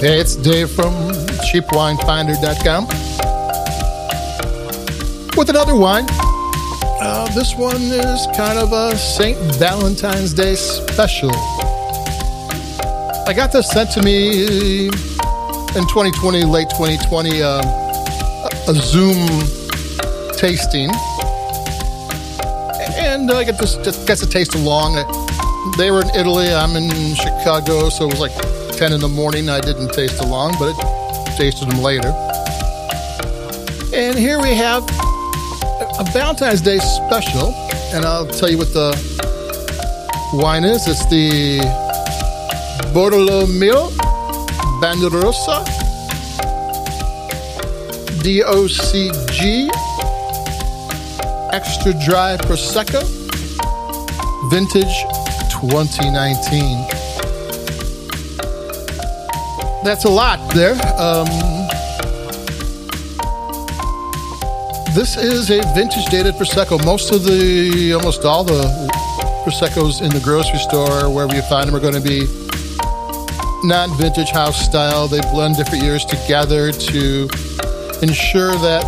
Hey, it's Dave from cheapwinefinder.com with another wine. Uh, this one is kind of a St. Valentine's Day special. I got this sent to me in 2020, late 2020, uh, a Zoom tasting. And I get this, just gets to taste along. They were in Italy, I'm in Chicago, so it was like 10 in the morning. I didn't taste the long, but it tasted them later. And here we have a Valentine's Day special, and I'll tell you what the wine is. It's the Bortolomiol Bandarossa DOCG Extra Dry Prosecco Vintage 2019 that's a lot there. Um, this is a vintage dated prosecco. Most of the, almost all the proseccos in the grocery store, wherever you find them, are going to be non-vintage house style. They blend different years together to ensure that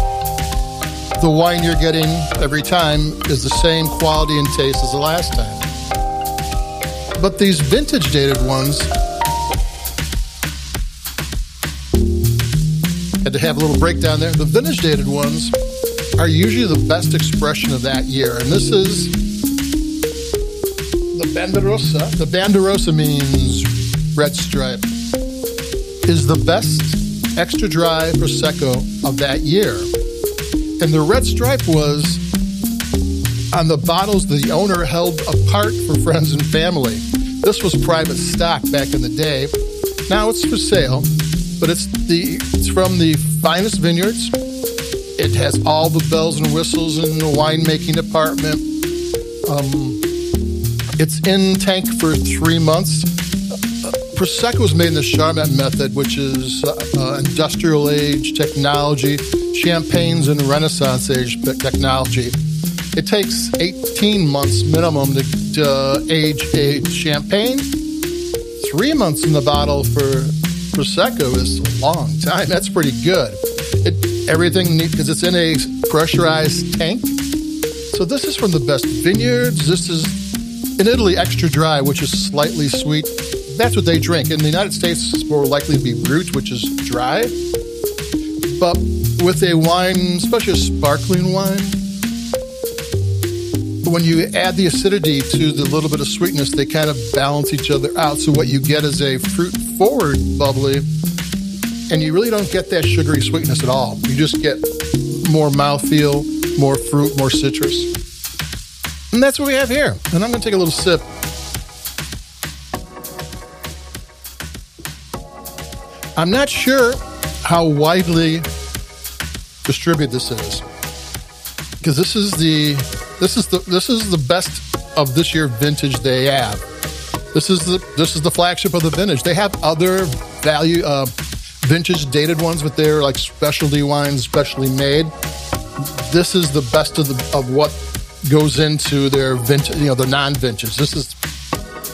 the wine you're getting every time is the same quality and taste as the last time. But these vintage dated ones had to have a little breakdown there. The vintage dated ones are usually the best expression of that year. And this is the Bandarossa. The Bandarossa means red stripe. Is the best extra dry Prosecco of that year. And the red stripe was on the bottles the owner held apart for friends and family. This was private stock back in the day. Now it's for sale but it's the it's from the finest vineyards. It has all the bells and whistles in the winemaking department. Um, it's in tank for three months. Uh, Prosecco is made in the Charmat method, which is uh, uh, industrial age technology, champagnes and Renaissance age technology. It takes 18 months minimum to, to age a champagne, three months in the bottle for Prosecco is a long time. That's pretty good. It, everything, neat because it's in a pressurized tank. So this is from the best vineyards. This is in Italy extra dry, which is slightly sweet. That's what they drink. In the United States, it's more likely to be brut, which is dry. But with a wine, especially a sparkling wine, when you add the acidity to the little bit of sweetness, they kind of balance each other out. So what you get is a fruit forward bubbly, and you really don't get that sugary sweetness at all. You just get more mouthfeel, more fruit, more citrus. And that's what we have here. And I'm going to take a little sip. I'm not sure how widely distributed this is because this is the this is the this is the best of this year vintage they have. This is the this is the flagship of the vintage. They have other value uh, vintage dated ones, but they're like specialty wines, specially made. This is the best of the of what goes into their vintage, you know, the non-vintage. This is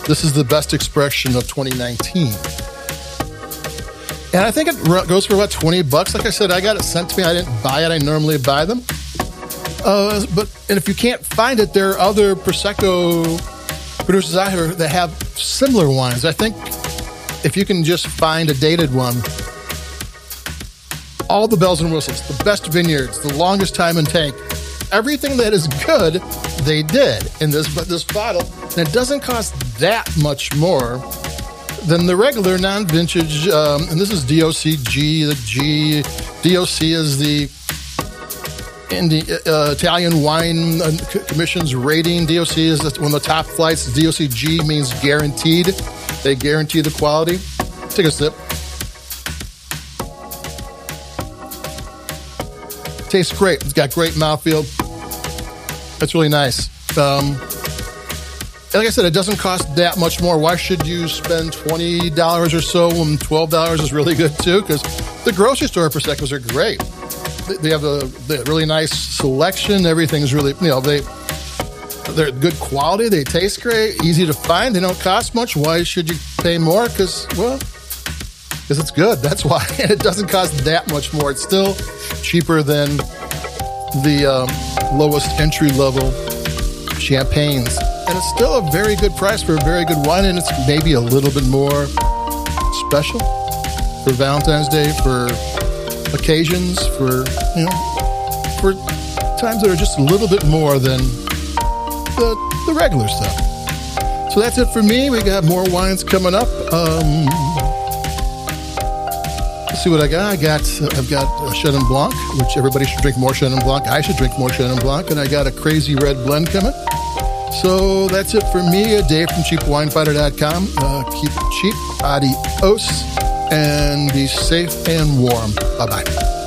this is the best expression of 2019. And I think it goes for about 20 bucks. Like I said, I got it sent to me. I didn't buy it. I normally buy them. Uh, but and if you can't find it, there are other prosecco producers out here that have similar wines. I think if you can just find a dated one, all the bells and whistles, the best vineyards, the longest time in tank, everything that is good, they did in this but this bottle, and it doesn't cost that much more than the regular non-vintage. Um, and this is DOCG. The G DOC is the in the uh, Italian Wine Commission's rating, DOC is one of the top flights. DOCG means guaranteed. They guarantee the quality. Take a sip. Tastes great. It's got great mouthfeel. That's really nice. Um, like I said, it doesn't cost that much more. Why should you spend twenty dollars or so when twelve dollars is really good too? Because the grocery store proseccos are great they have a really nice selection. Everything's really, you know, they they're good quality. They taste great, easy to find. They don't cost much. Why should you pay more? Because well, because it's good. That's why. And it doesn't cost that much more. It's still cheaper than the um, lowest entry level champagnes. And it's still a very good price for a very good wine. And it's maybe a little bit more special for Valentine's Day, for occasions, for, you know, for times that are just a little bit more than the, the regular stuff. So that's it for me. We got more wines coming up. Um, let's see what I got. I got I've got a Chenin Blanc, which everybody should drink more Chenin Blanc. I should drink more Chenin Blanc, and I got a crazy red blend coming. So that's it for me. A day from cheapwinefinder.com. Uh, keep it cheap. Adios, and be safe and warm. Bye bye.